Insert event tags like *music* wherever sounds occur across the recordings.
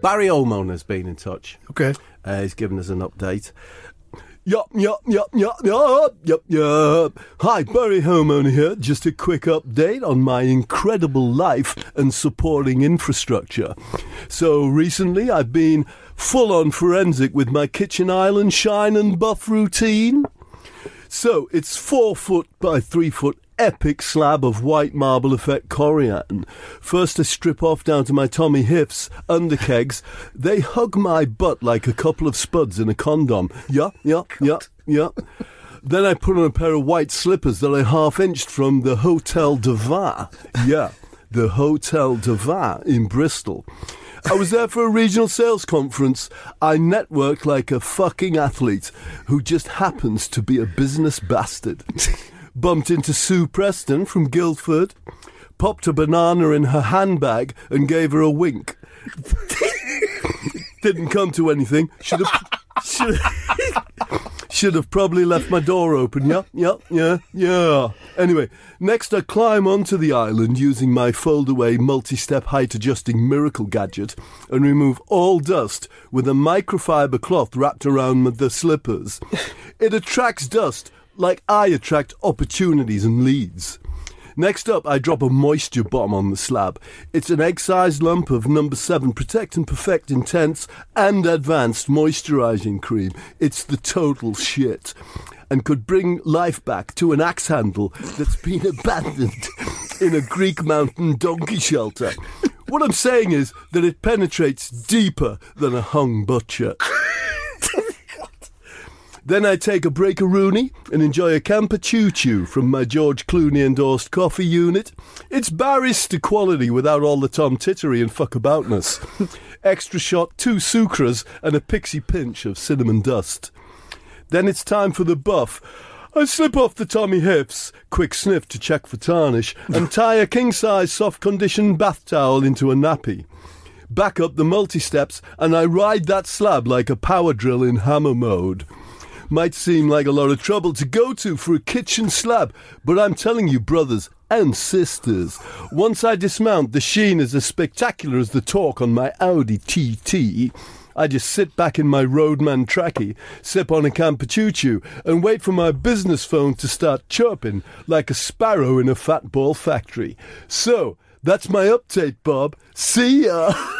Barry Homeowner has been in touch. Okay. Uh, he's given us an update. Yup, yup, yup, yup, yup, yup, yup. Hi, Barry Homeowner here. Just a quick update on my incredible life and supporting infrastructure. So recently I've been full on forensic with my kitchen island shine and buff routine. So it's four foot by three foot epic slab of white marble effect corian. First I strip off down to my Tommy Hiffs underkegs. They hug my butt like a couple of spuds in a condom. Yeah, yeah, yeah, yeah. Then I put on a pair of white slippers that I half inched from the Hotel du Vin. Yeah, the Hotel du Vin in Bristol. I was there for a regional sales conference. I networked like a fucking athlete who just happens to be a business bastard. *laughs* Bumped into Sue Preston from Guildford, popped a banana in her handbag and gave her a wink. *laughs* Didn't come to anything. Should have. Should have, should have probably left my door open. Yeah, yeah, yeah, yeah. Anyway, next I climb onto the island using my fold-away multi-step height-adjusting miracle gadget and remove all dust with a microfiber cloth wrapped around the slippers. It attracts dust like I attract opportunities and leads. Next up, I drop a moisture bomb on the slab. It's an egg-sized lump of number 7 Protect and Perfect Intense and Advanced Moisturizing Cream. It's the total shit. And could bring life back to an axe handle that's been abandoned *laughs* in a Greek mountain donkey shelter. What I'm saying is that it penetrates deeper than a hung butcher. *laughs* Then I take a break a Rooney and enjoy a camper choo choo from my George Clooney endorsed coffee unit. It's barrister quality without all the Tom Tittery and fuckaboutness. *laughs* Extra shot, two sucras, and a pixie pinch of cinnamon dust. Then it's time for the buff. I slip off the Tommy Hips, quick sniff to check for tarnish, and *laughs* tie a king size soft conditioned bath towel into a nappy. Back up the multi steps, and I ride that slab like a power drill in hammer mode might seem like a lot of trouble to go to for a kitchen slab, but I'm telling you, brothers and sisters, once I dismount, the sheen is as spectacular as the torque on my Audi TT. I just sit back in my Roadman trackie, sip on a Campuchuchu, and wait for my business phone to start chirping like a sparrow in a fat ball factory. So, that's my update, Bob. See ya! *laughs*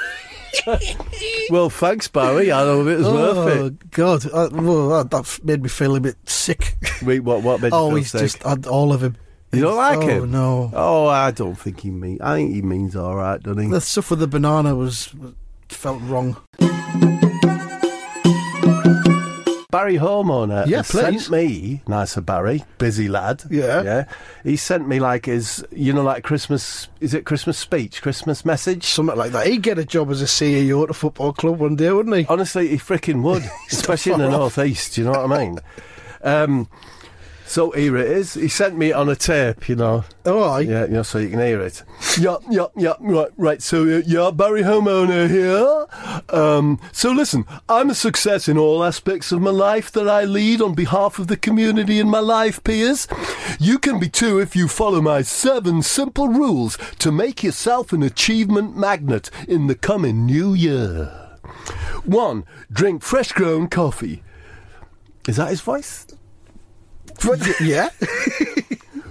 *laughs* well, thanks, Barry. I know it was oh, worth it. God. Uh, well, that made me feel a bit sick. Wait, what, what made oh, you feel he's sick? just had all of him. You don't like oh, him? no. Oh, I don't think he means. I think he means all right, doesn't he? The stuff with the banana was felt wrong. Barry Homeowner Yeah, has please. sent me, nicer Barry, busy lad. Yeah. Yeah. He sent me like his, you know, like Christmas, is it Christmas speech, Christmas message? Something like that. He'd get a job as a CEO at a football club one day, wouldn't he? Honestly, he freaking would, *laughs* especially in the off. northeast. You know what I mean? Um, so here it is. He sent me on a tape, you know. Oh, aye. Yeah, you know, so you can hear it. yeah, yeah, yeah. Right, right. So, uh, yeah, Barry Homeowner here. Um, so, listen, I'm a success in all aspects of my life that I lead on behalf of the community in my life peers. You can be too if you follow my seven simple rules to make yourself an achievement magnet in the coming new year. One, drink fresh grown coffee. Is that his voice? yeah. *laughs*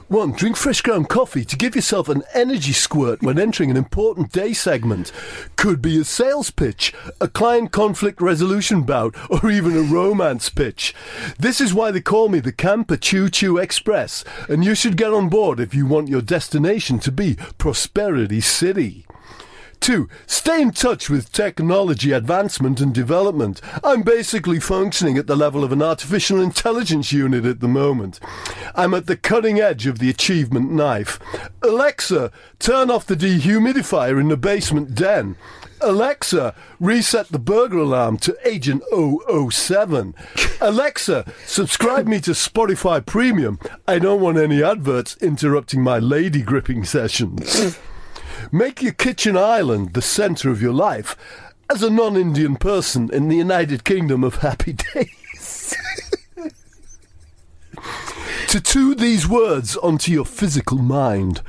One, drink fresh ground coffee to give yourself an energy squirt when entering an important day segment. Could be a sales pitch, a client conflict resolution bout, or even a romance pitch. This is why they call me the Camper Choo Choo Express, and you should get on board if you want your destination to be Prosperity City. Two, stay in touch with technology advancement and development. I'm basically functioning at the level of an artificial intelligence unit at the moment. I'm at the cutting edge of the achievement knife. Alexa, turn off the dehumidifier in the basement den. Alexa, reset the burglar alarm to Agent 007. Alexa, subscribe me to Spotify Premium. I don't want any adverts interrupting my lady gripping sessions. Make your kitchen island the centre of your life as a non Indian person in the United Kingdom of happy *laughs* days. Tattoo these words onto your physical mind.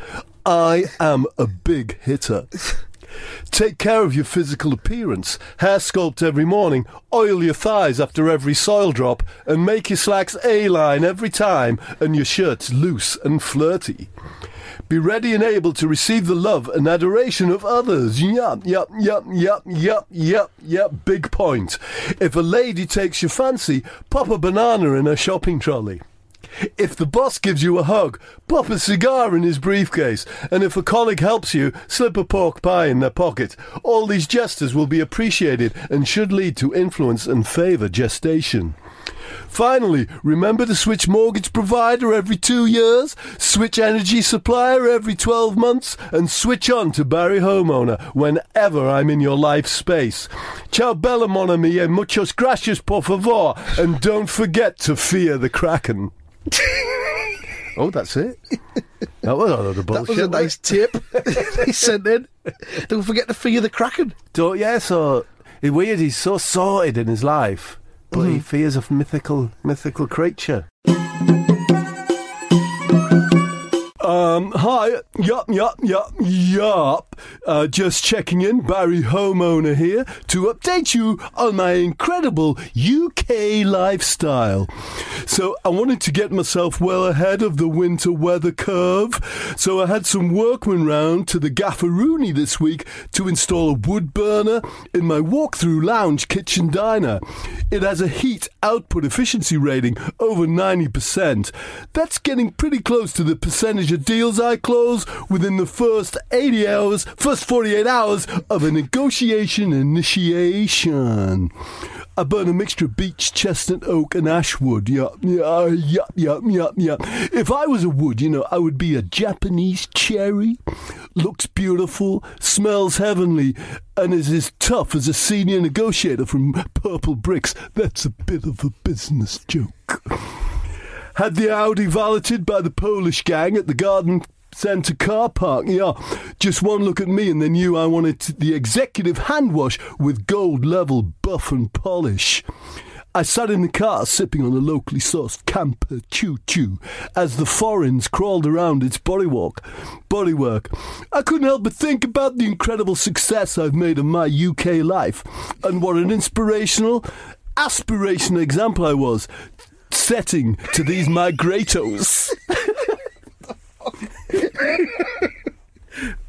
I am a big hitter. Take care of your physical appearance. Hair sculpt every morning. Oil your thighs after every soil drop. And make your slacks A line every time and your shirts loose and flirty. Be ready and able to receive the love and adoration of others. Yup, yup, yup, yup, yup, yup, yup. Big point. If a lady takes your fancy, pop a banana in her shopping trolley. If the boss gives you a hug, pop a cigar in his briefcase, and if a colleague helps you, slip a pork pie in their pocket. All these gestures will be appreciated and should lead to influence and favour gestation. Finally, remember to switch mortgage provider every two years, switch energy supplier every 12 months, and switch on to Barry Homeowner whenever I'm in your life space. Ciao bella mon ami e muchos gracias por favor, and don't forget to fear the Kraken. *laughs* oh, that's it. That was a lot of That bullshit. was a nice tip *laughs* he sent in. Don't forget to fear the Kraken. Don't, yeah, so it's weird. He's so sorted in his life, but he mm-hmm. fears a mythical, mythical creature. Um, hi, yup, yup, yup, yup. Uh, just checking in, Barry Homeowner here to update you on my incredible UK lifestyle. So, I wanted to get myself well ahead of the winter weather curve, so I had some workmen round to the Gafferoony this week to install a wood burner in my walk-through lounge kitchen diner. It has a heat output efficiency rating over 90%. That's getting pretty close to the percentage of deals I close within the first 80 hours, first 48 hours of a negotiation initiation. I burn a mixture of beech, chestnut, oak, and ash wood. Yup, yup, yup, yup, yup, yup. If I was a wood, you know, I would be a Japanese cherry. Looks beautiful, smells heavenly, and is as tough as a senior negotiator from Purple Bricks. That's a bit of a business joke. Had the Audi valeted by the Polish gang at the garden centre car park. Yeah, just one look at me and they knew I wanted the executive hand wash with gold level buff and polish. I sat in the car sipping on a locally sourced camper choo choo as the foreigns crawled around its bodywork. Bodywork. I couldn't help but think about the incredible success I've made of my UK life and what an inspirational, aspirational example I was setting to these migratos.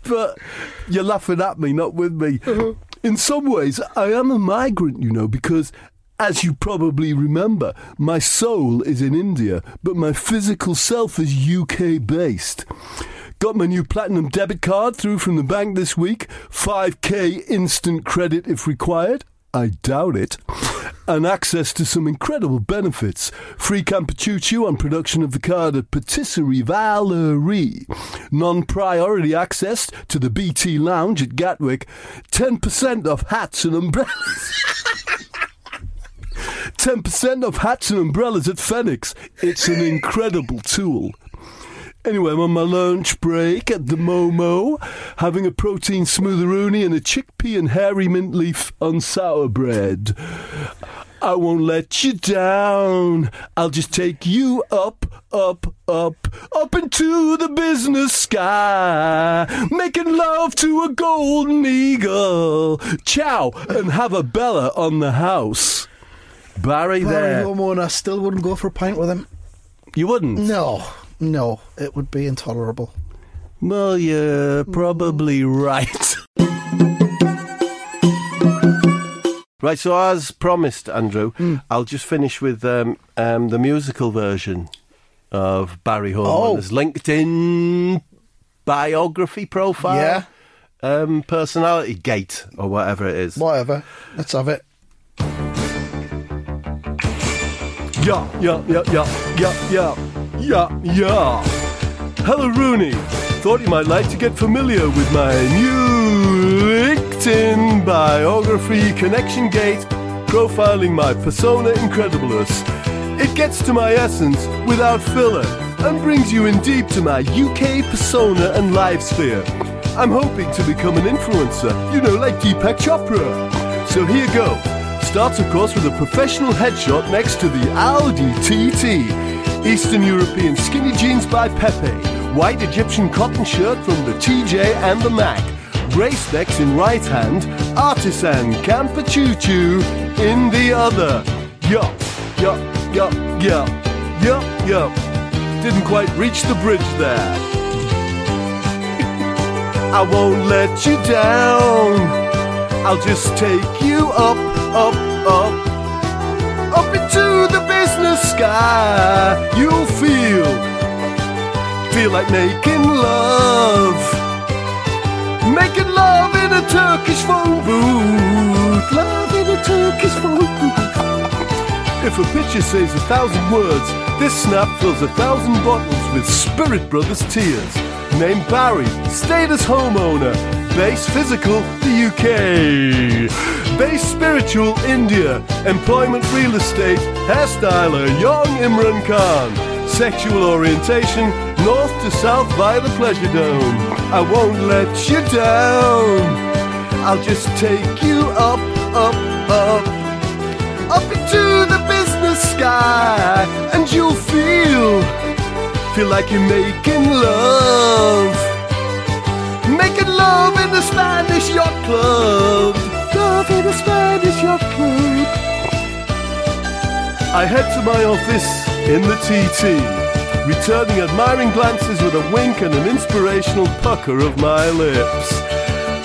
but you're laughing at me, not with me. Uh-huh. In some ways, I am a migrant, you know, because as you probably remember, my soul is in India, but my physical self is UK based. Got my new platinum debit card through from the bank this week. 5k instant credit if required. I doubt it. And access to some incredible benefits. Free Campuchuchu on production of the card at Patisserie Valerie. Non priority access to the BT Lounge at Gatwick. 10% off hats and umbrellas. *laughs* 10% off hats and umbrellas at Phoenix. It's an incredible tool. Anyway, I'm on my lunch break at the Momo, having a protein smootheroonie and a chickpea and hairy mint leaf on sour bread. I won't let you down. I'll just take you up, up, up, up into the business sky, making love to a golden eagle. Ciao, and have a Bella on the house. Barry, Barry there. Homeowner, I still wouldn't go for a pint with him. You wouldn't? No, no, it would be intolerable. Well, you're probably right. right, so as promised, Andrew, I'll just finish with um, um, the musical version of Barry Oh. Homeowner's LinkedIn biography profile. Yeah. um, personality gate or whatever it is. Whatever. Let's have it. Yeah, yeah, yeah, yeah, yeah, yeah, yeah, yeah. Hello, Rooney. Thought you might like to get familiar with my new LinkedIn biography, Connection Gate, profiling my persona incredibilis. It gets to my essence without filler and brings you in deep to my UK persona and life sphere. I'm hoping to become an influencer, you know, like Deepak Chopra. So here goes. Starts, of course, with a professional headshot next to the Audi TT. Eastern European skinny jeans by Pepe. White Egyptian cotton shirt from the TJ and the Mac. Race specs in right hand. Artisan camper choo choo in the other. Yup, yup, yup, yup, yup, yup. Didn't quite reach the bridge there. I won't let you down. I'll just take you up, up, up, up into sky. You'll feel, feel like making love, making love in a Turkish phone booth, love in a Turkish phone booth. If a picture says a thousand words, this snap fills a thousand bottles with Spirit Brothers tears. Named Barry, status homeowner, base physical, the UK. Base spiritual, India. Employment real estate, hairstyler, young Imran Khan. Sexual orientation, north to south via the pleasure dome. I won't let you down. I'll just take you up, up, up up into the business sky, and you'll feel, feel like you're making love, making love in the Spanish yacht club, I head to my office in the TT, returning admiring glances with a wink and an inspirational pucker of my lips.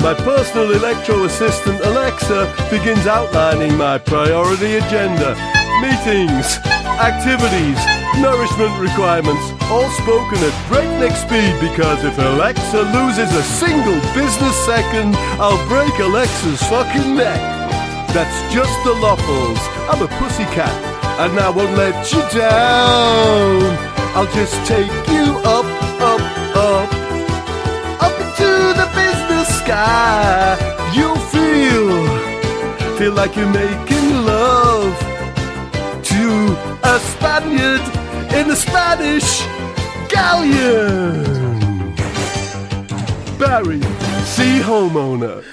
My personal electro assistant Alexa begins outlining my priority agenda. Meetings, activities, nourishment requirements, all spoken at breakneck speed because if Alexa loses a single business second, I'll break Alexa's fucking neck. That's just the Loffles. I'm a pussycat, and I won't let you down. I'll just take you up, up, up up into the business sky. You'll feel, feel like you're making love to a Spaniard in a Spanish galleon. Barry, sea homeowner.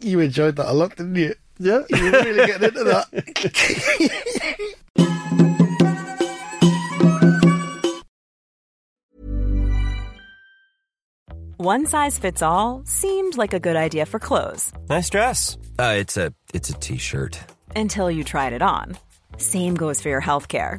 You enjoyed that a lot, didn't you? Yeah. You were really getting into that. One size fits all seemed like a good idea for clothes Nice dress. Uh, it's a it's a t-shirt. until you tried it on. Same goes for your healthcare.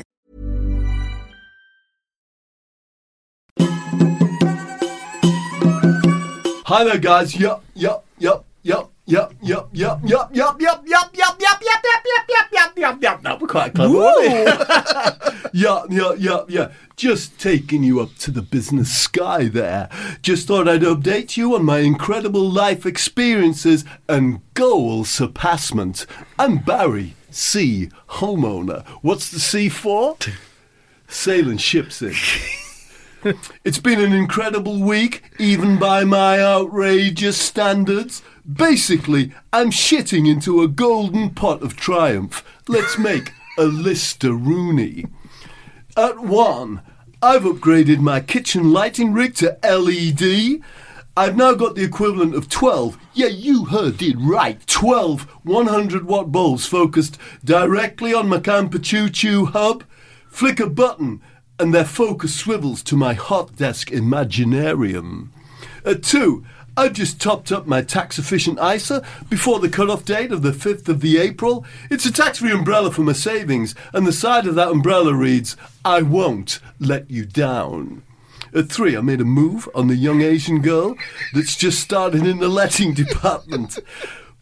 Hi there, guys. Yup, yup, yup, yup, yup, yup, yup, yup, yup, yup, yup, yup, yup, yup, yup, yup, yup, yup, yup, yup. That was quite clever, wasn't it? Yeah, yeah, yeah, yeah. Just taking you up to the business sky there. Just thought I'd update you on my incredible life experiences and goal surpassment. I'm Barry, C, homeowner. What's the C for? Sailing ships in. *laughs* It's been an incredible week, even by my outrageous standards. Basically, I'm shitting into a golden pot of triumph. Let's make a Lister Rooney. At one, I've upgraded my kitchen lighting rig to LED. I've now got the equivalent of 12, yeah, you heard it right, 12 100 watt bulbs focused directly on my Camper Choo Choo hub. Flick a button, and their focus swivels to my hot desk imaginarium. At two, I've just topped up my tax efficient ISA before the cut-off date of the 5th of the April. It's a tax-free umbrella for my savings, and the side of that umbrella reads, I won't let you down. At three, I made a move on the young Asian girl that's just started in the letting *laughs* department.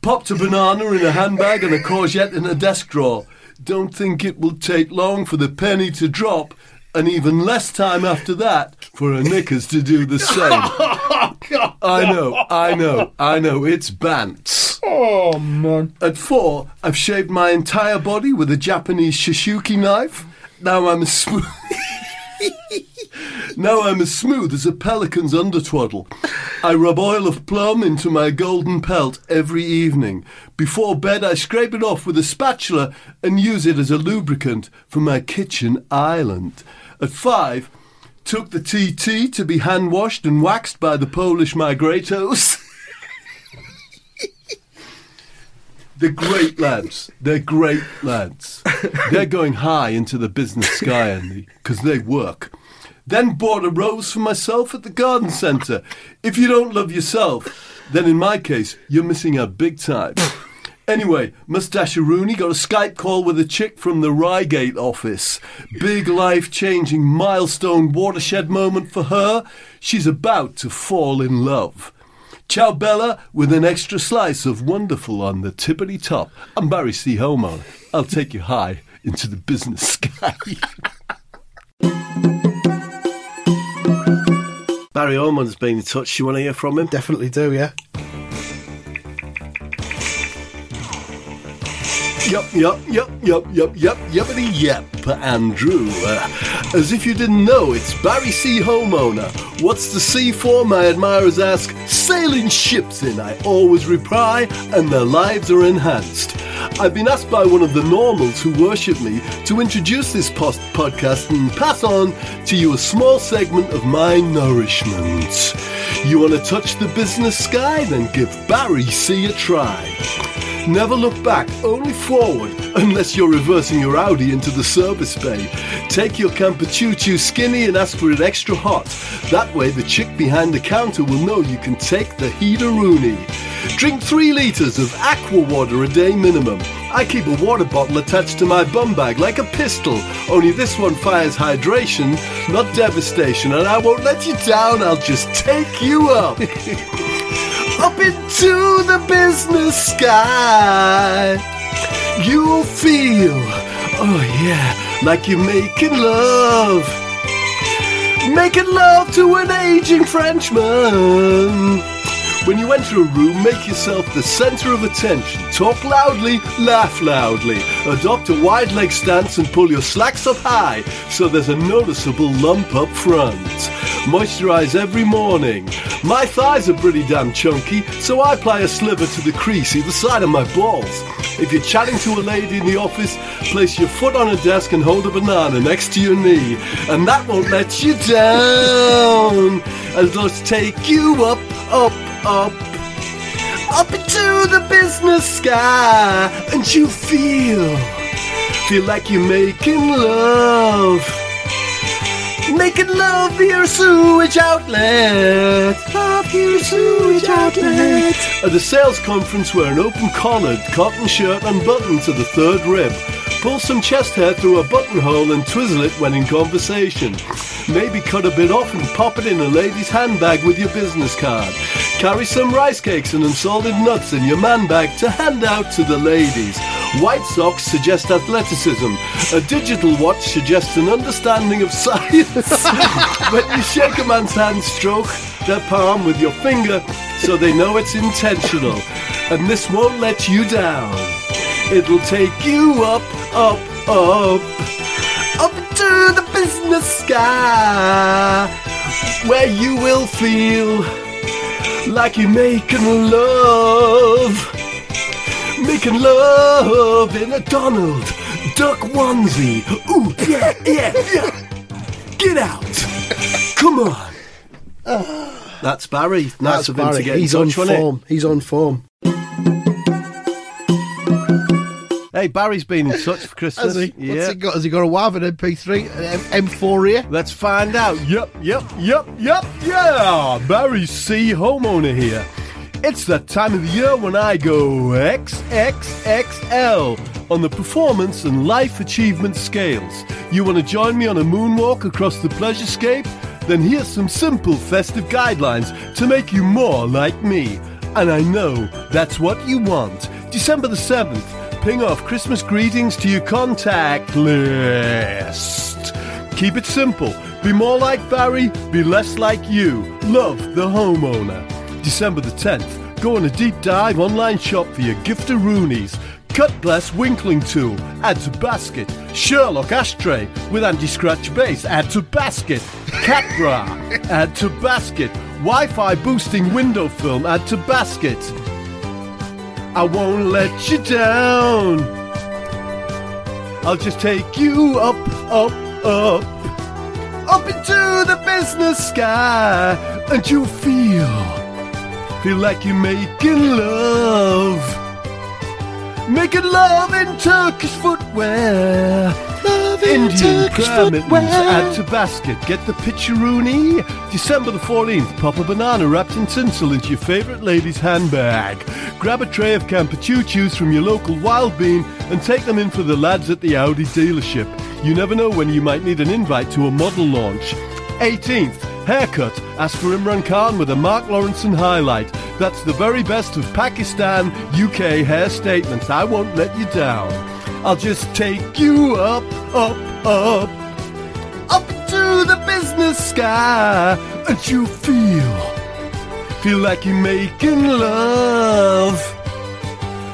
Popped a banana in a handbag and a courgette in a desk drawer. Don't think it will take long for the penny to drop, and even less time after that for her knickers to do the same. *laughs* Oh, I know, I know, I know, it's bants. Oh, man. At four, I've shaved my entire body with a Japanese shishuki knife. Now I'm smooth. *laughs* now I'm as smooth as a pelican's undertwaddle. I rub oil of plum into my golden pelt every evening. Before bed, I scrape it off with a spatula and use it as a lubricant for my kitchen island. At five, took the TT to be hand washed and waxed by the Polish migratos. *laughs* They're great lads. They're great lads. They're going high into the business sky, Andy, because they work. Then bought a rose for myself at the garden centre. If you don't love yourself, then in my case, you're missing out big time. Anyway, Mustache Rooney got a Skype call with a chick from the Reigate office. Big life changing milestone watershed moment for her. She's about to fall in love. Ciao Bella with an extra slice of wonderful on the tippity top. I'm Barry C. Homo. I'll take you high into the business sky. *laughs* Barry Homeowner's been in touch. You want to hear from him? Definitely do, yeah. Yup, yup, yup, yup, yup, yup, yuppity yep, Andrew. Uh, as if you didn't know, it's Barry C. Homeowner. What's the C for? My admirers ask. Sailing ships in, I always reply, and their lives are enhanced. I've been asked by one of the normals who worship me to introduce this post podcast and pass on to you a small segment of my nourishment. You want to touch the business sky? Then give Barry C a try. Never look back, only forward, unless you're reversing your Audi into the service bay. Take your camper choo choo skinny and ask for it extra hot. That way, the chick behind the counter will know you can take the heater Rooney. Drink three litres of aqua water a day minimum. I keep a water bottle attached to my bum bag like a pistol, only this one fires hydration, not devastation, and I won't let you down, I'll just take you up. *laughs* up into the business sky. You'll feel, oh yeah, like you're making love. Making love to an aging Frenchman. When you enter a room, make yourself the center of attention. Talk loudly, laugh loudly. Adopt a wide leg stance and pull your slacks up high so there's a noticeable lump up front. Moisturize every morning. My thighs are pretty damn chunky, so I apply a sliver to the crease either side of my balls. If you're chatting to a lady in the office, place your foot on a desk and hold a banana next to your knee, and that won't let you down. And let's take you up, up, up, up into the business sky, and you feel, feel like you're making love. Making love via sewage outlet. Love your sewage outlet. At the sales conference, wear an open collared cotton shirt and button to the third rib. Pull some chest hair through a buttonhole and twizzle it when in conversation. Maybe cut a bit off and pop it in a lady's handbag with your business card. Carry some rice cakes and unsalted nuts in your man bag to hand out to the ladies. White socks suggest athleticism. A digital watch suggests an understanding of *laughs* science. when you shake a man's hand, stroke their palm with your finger so they know it's intentional. And this won't let you down. It'll take you up, up, up, up to the business sky, where you will feel like you're making love, making love in a Donald duck onesie. Ooh, yeah, yeah, yeah. Get out. Come on. Ah. That's Barry. Nice That's of him to Barry. get in He's on touch, it? form. He's on form. Hey, Barry's been in touch for Christmas. Has he? Yeah. What's he got? Has he got a WAV, an MP3, an M- M4 here? Let's find out. Yep, yep, yep, yep, yeah. Barry C. Homeowner here. It's that time of the year when I go XXXL on the performance and life achievement scales. You want to join me on a moonwalk across the pleasurescape? Then here's some simple festive guidelines to make you more like me. And I know that's what you want. December the 7th, ping off Christmas greetings to your contact list. Keep it simple. Be more like Barry, be less like you. Love the homeowner. December the 10th, go on a deep dive online shop for your gift of Roonies. Cut glass winkling tool, add to basket. Sherlock ashtray with anti-scratch base, add to basket. Cat bra, add to basket. Wi-Fi boosting window film, add to basket. I won't let you down. I'll just take you up, up, up, up into the business sky, and you feel, feel like you're making love. Making love in Turkish footwear. Love Indian prayer mittens, add to basket. Get the picture-rooney. December the 14th, pop a banana wrapped in tinsel into your favourite lady's handbag. Grab a tray of Campuchuchus from your local Wild Bean and take them in for the lads at the Audi dealership. You never know when you might need an invite to a model launch. 18th, haircut. Ask for Imran Khan with a Mark Lawrenson highlight. That's the very best of Pakistan, UK hair statements. I won't let you down. I'll just take you up, up, up, up to the business sky, and you feel, feel like you're making love.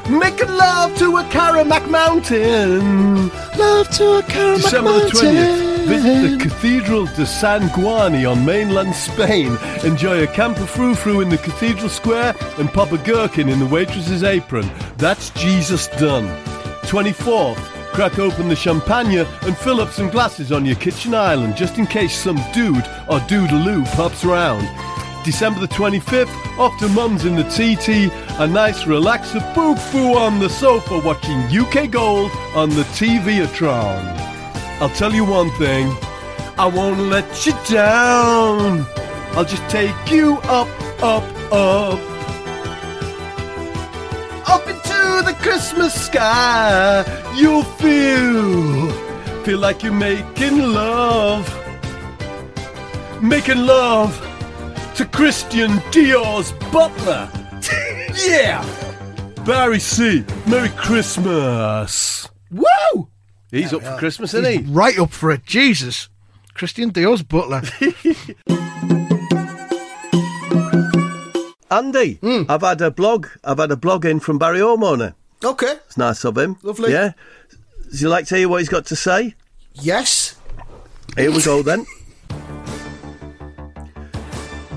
Making love to a Karamak mountain. Love to a Karamak December the 20th, visit the Cathedral de San Guani on mainland Spain. Enjoy a camper frou-frou in the Cathedral Square and pop a gherkin in the waitress's apron. That's Jesus done. 24th, crack open the champagne and fill up some glasses on your kitchen island just in case some dude or doodaloo pops round. December the 25th, off to mum's in the TT, a nice relaxer boo-boo on the sofa watching UK Gold on the TV-atron. I'll tell you one thing, I won't let you down. I'll just take you up, up. Up Christmas sky, you'll feel, feel like you're making love. Making love to Christian Dior's butler. *laughs* yeah! Barry C, Merry Christmas. Woo! He's up for Christmas, isn't he? Right up for it. Jesus. Christian Dior's butler. *laughs* Andy, Hmm. I've had a blog. I've had a blog in from Barry Homeowner. Okay. It's nice of him. Lovely. Yeah. Would you like to hear what he's got to say? Yes. Here we go then.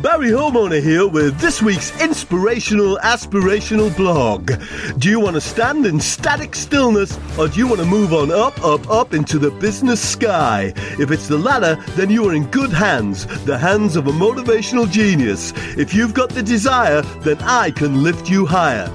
Barry Homeowner here with this week's inspirational, aspirational blog. Do you want to stand in static stillness or do you want to move on up, up, up into the business sky? If it's the latter, then you are in good hands, the hands of a motivational genius. If you've got the desire, then I can lift you higher.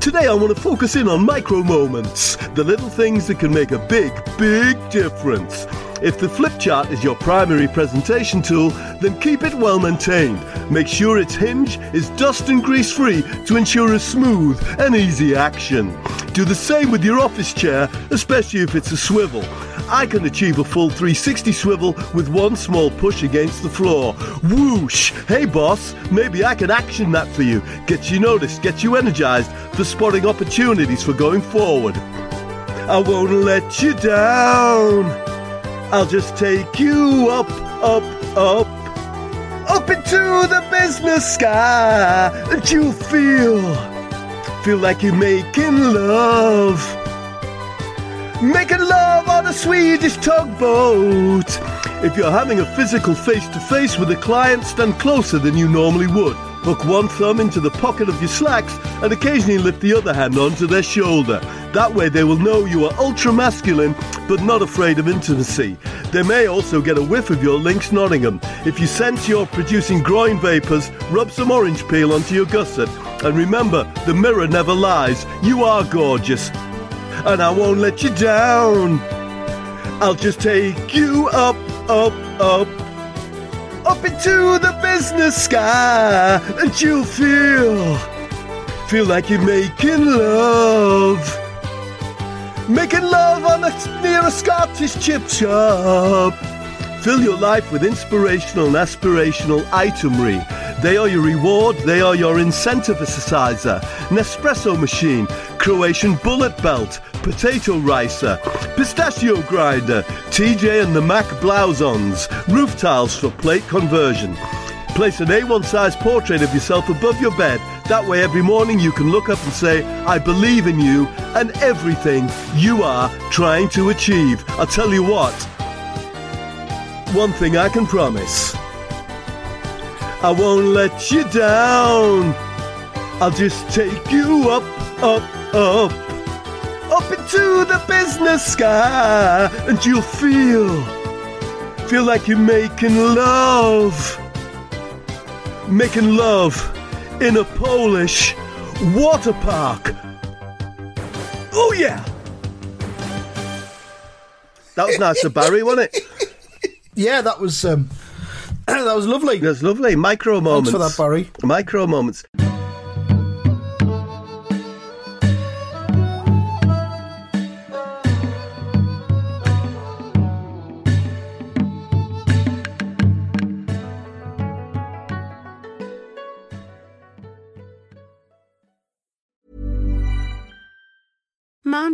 Today I want to focus in on micro moments, the little things that can make a big, big difference. If the flip chart is your primary presentation tool, then keep it well maintained. Make sure its hinge is dust and grease free to ensure a smooth and easy action. Do the same with your office chair, especially if it's a swivel. I can achieve a full 360 swivel with one small push against the floor. Whoosh! Hey boss, maybe I can action that for you. Get you noticed, get you energized for spotting opportunities for going forward. I won't let you down. I'll just take you up, up, up, up into the business sky, and you'll feel, feel like you're making love. Making love on a Swedish tugboat. If you're having a physical face to face with a client, stand closer than you normally would. Hook one thumb into the pocket of your slacks and occasionally lift the other hand onto their shoulder. That way they will know you are ultra masculine but not afraid of intimacy. They may also get a whiff of your Lynx Nottingham. If you sense you're producing groin vapours, rub some orange peel onto your gusset. And remember, the mirror never lies. You are gorgeous. And I won't let you down. I'll just take you up, up, up, up into the business sky, and you'll feel, feel like you're making love. Making love on a, near a Scottish chip shop. Fill your life with inspirational and aspirational itemery. They are your reward, they are your incentivicizer. Nespresso machine, Croatian bullet belt, potato ricer, pistachio grinder, TJ and the Mac blousons, roof tiles for plate conversion. Place an A1 size portrait of yourself above your bed. That way, every morning you can look up and say, I believe in you and everything you are trying to achieve. I'll tell you what, one thing I can promise I won't let you down. I'll just take you up, up, up, up into the business sky, and you'll feel, feel like you're making love making love in a Polish water park. Oh, yeah. That was nice of Barry, wasn't it? *laughs* Yeah, that was um, *clears throat* that was lovely. That's lovely. Micro moments. Thanks for that, Barry. Micro moments.